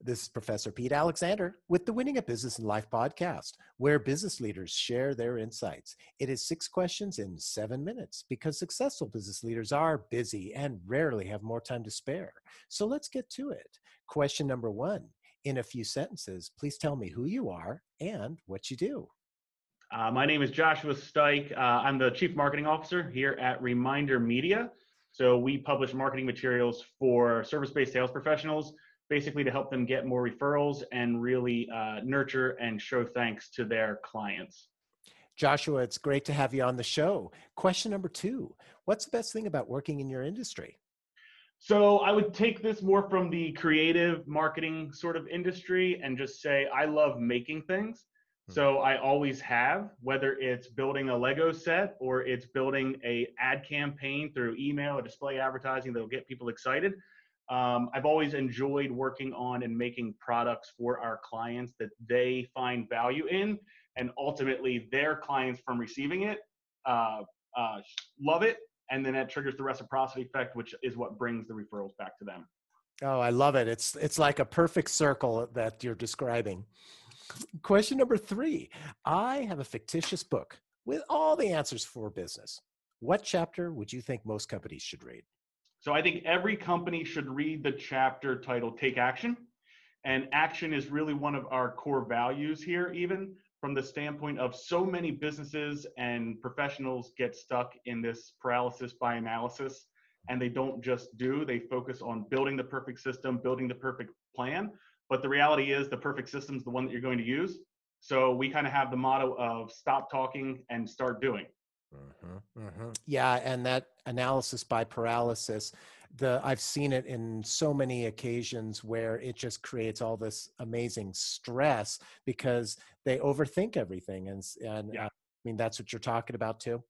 This is Professor Pete Alexander with the Winning a Business and Life podcast, where business leaders share their insights. It is six questions in seven minutes because successful business leaders are busy and rarely have more time to spare. So let's get to it. Question number one In a few sentences, please tell me who you are and what you do. Uh, my name is Joshua Stike. Uh, I'm the Chief Marketing Officer here at Reminder Media. So we publish marketing materials for service based sales professionals basically to help them get more referrals and really uh, nurture and show thanks to their clients. Joshua, it's great to have you on the show. Question number two What's the best thing about working in your industry? So I would take this more from the creative marketing sort of industry and just say I love making things. Hmm. So I always have, whether it's building a Lego set or it's building a ad campaign through email or display advertising that'll get people excited. Um, I've always enjoyed working on and making products for our clients that they find value in, and ultimately their clients from receiving it uh, uh, love it, and then that triggers the reciprocity effect, which is what brings the referrals back to them. Oh, I love it. It's it's like a perfect circle that you're describing. Question number three: I have a fictitious book with all the answers for business. What chapter would you think most companies should read? So I think every company should read the chapter titled Take Action. And action is really one of our core values here, even from the standpoint of so many businesses and professionals get stuck in this paralysis by analysis and they don't just do, they focus on building the perfect system, building the perfect plan. But the reality is, the perfect system is the one that you're going to use. So we kind of have the motto of stop talking and start doing. Mm-hmm, mm-hmm. Yeah, and that analysis by paralysis, the I've seen it in so many occasions where it just creates all this amazing stress because they overthink everything, and and yeah. uh, I mean that's what you're talking about too.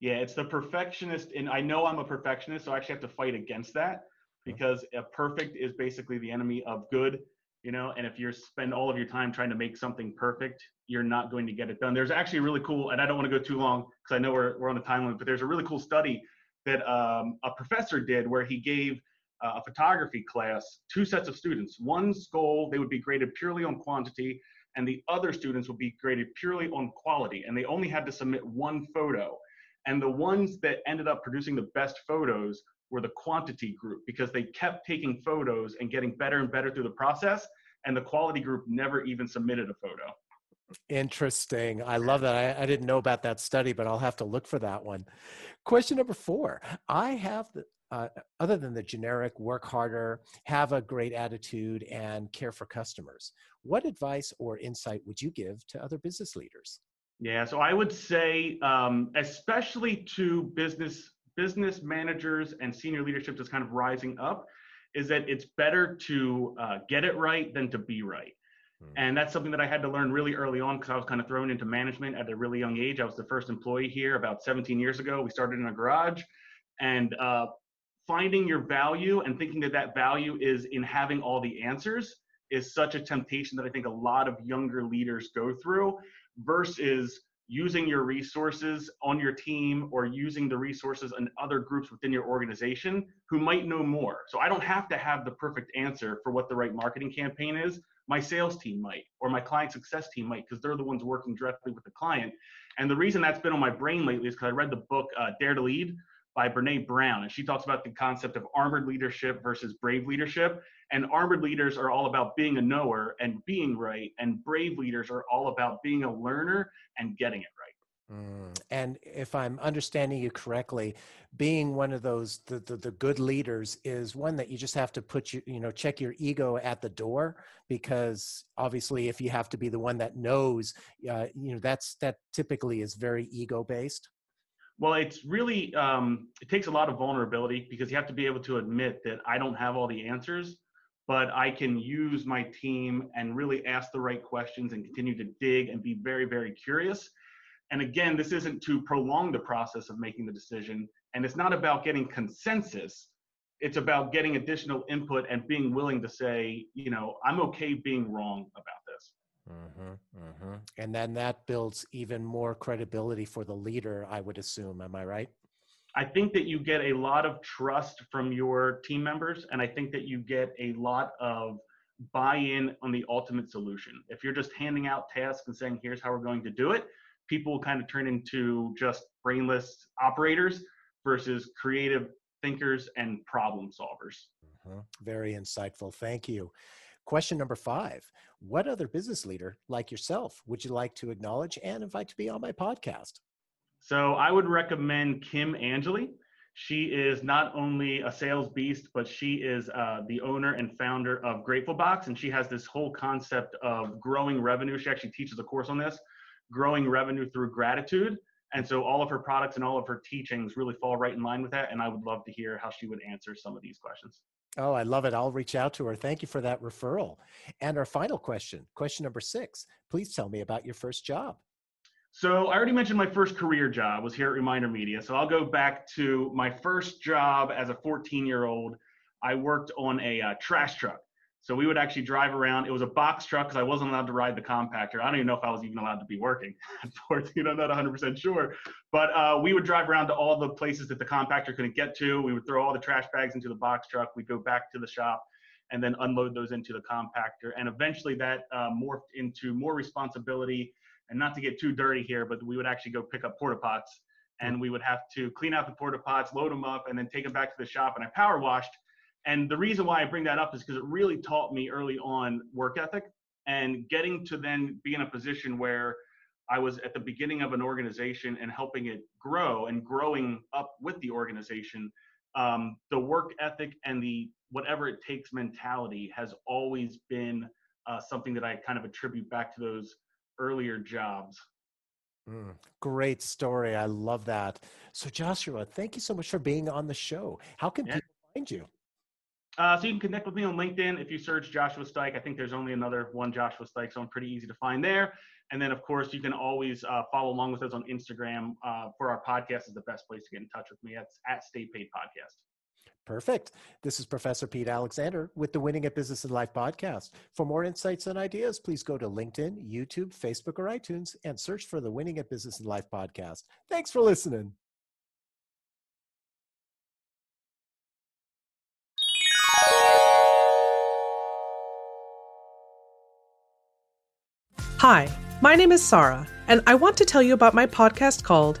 Yeah, it's the perfectionist, and I know I'm a perfectionist, so I actually have to fight against that because a perfect is basically the enemy of good you know and if you spend all of your time trying to make something perfect you're not going to get it done. There's actually a really cool and i don't want to go too long because i know we're, we're on a time limit but there's a really cool study that um, a professor did where he gave uh, a photography class two sets of students. One's goal they would be graded purely on quantity and the other students would be graded purely on quality and they only had to submit one photo. And the ones that ended up producing the best photos were the quantity group because they kept taking photos and getting better and better through the process and the quality group never even submitted a photo. Interesting. I love that. I, I, didn't know about that study, but I'll have to look for that one. Question number four I have the, uh, other than the generic work harder, have a great attitude, and care for customers. What advice or insight would you give to other business leaders? Yeah, so I would say, um, especially to business business managers and senior leadership that's kind of rising up, is that it's better to uh, get it right than to be right. Hmm. And that's something that I had to learn really early on because I was kind of thrown into management at a really young age. I was the first employee here about 17 years ago. We started in a garage, and uh, finding your value and thinking that that value is in having all the answers is such a temptation that I think a lot of younger leaders go through versus using your resources on your team or using the resources in other groups within your organization who might know more. So I don't have to have the perfect answer for what the right marketing campaign is. My sales team might, or my client success team might, because they're the ones working directly with the client. And the reason that's been on my brain lately is because I read the book uh, Dare to Lead by Brene Brown, and she talks about the concept of armored leadership versus brave leadership. And armored leaders are all about being a knower and being right, and brave leaders are all about being a learner and getting it right. Mm. And if I'm understanding you correctly, being one of those the, the, the good leaders is one that you just have to put you you know check your ego at the door because obviously if you have to be the one that knows, uh, you know that's that typically is very ego based. Well, it's really um, it takes a lot of vulnerability because you have to be able to admit that I don't have all the answers, but I can use my team and really ask the right questions and continue to dig and be very, very curious. And again, this isn't to prolong the process of making the decision, and it's not about getting consensus. It's about getting additional input and being willing to say, you know, I'm okay being wrong about this. Mm-hmm, mm-hmm. And then that builds even more credibility for the leader, I would assume. Am I right? I think that you get a lot of trust from your team members, and I think that you get a lot of buy in on the ultimate solution. If you're just handing out tasks and saying, here's how we're going to do it, people will kind of turn into just brainless operators versus creative thinkers and problem solvers. Mm-hmm. Very insightful. Thank you. Question number five What other business leader like yourself would you like to acknowledge and invite to be on my podcast? So I would recommend Kim Angeli. She is not only a sales beast, but she is uh, the owner and founder of Grateful Box, and she has this whole concept of growing revenue. She actually teaches a course on this, growing revenue through gratitude. And so all of her products and all of her teachings really fall right in line with that. And I would love to hear how she would answer some of these questions. Oh, I love it. I'll reach out to her. Thank you for that referral. And our final question, question number six. Please tell me about your first job. So I already mentioned my first career job was here at Reminder Media. So I'll go back to my first job as a 14 year old. I worked on a uh, trash truck. So we would actually drive around. It was a box truck because I wasn't allowed to ride the compactor. I don't even know if I was even allowed to be working at 14. I'm not 100% sure. But uh, we would drive around to all the places that the compactor couldn't get to. We would throw all the trash bags into the box truck. We'd go back to the shop and then unload those into the compactor. And eventually that uh, morphed into more responsibility and not to get too dirty here, but we would actually go pick up porta pots and we would have to clean out the porta pots, load them up, and then take them back to the shop. And I power washed. And the reason why I bring that up is because it really taught me early on work ethic and getting to then be in a position where I was at the beginning of an organization and helping it grow and growing up with the organization. Um, the work ethic and the whatever it takes mentality has always been uh, something that I kind of attribute back to those earlier jobs. Mm, great story. I love that. So, Joshua, thank you so much for being on the show. How can yeah. people find you? Uh, so you can connect with me on LinkedIn if you search Joshua Stike. I think there's only another one Joshua Stike, so I'm pretty easy to find there. And then, of course, you can always uh, follow along with us on Instagram uh, for our podcast. Is the best place to get in touch with me. That's at Stay Paid Podcast. Perfect. This is Professor Pete Alexander with the Winning at Business and Life podcast. For more insights and ideas, please go to LinkedIn, YouTube, Facebook, or iTunes and search for the Winning at Business and Life podcast. Thanks for listening. Hi, my name is Sarah, and I want to tell you about my podcast called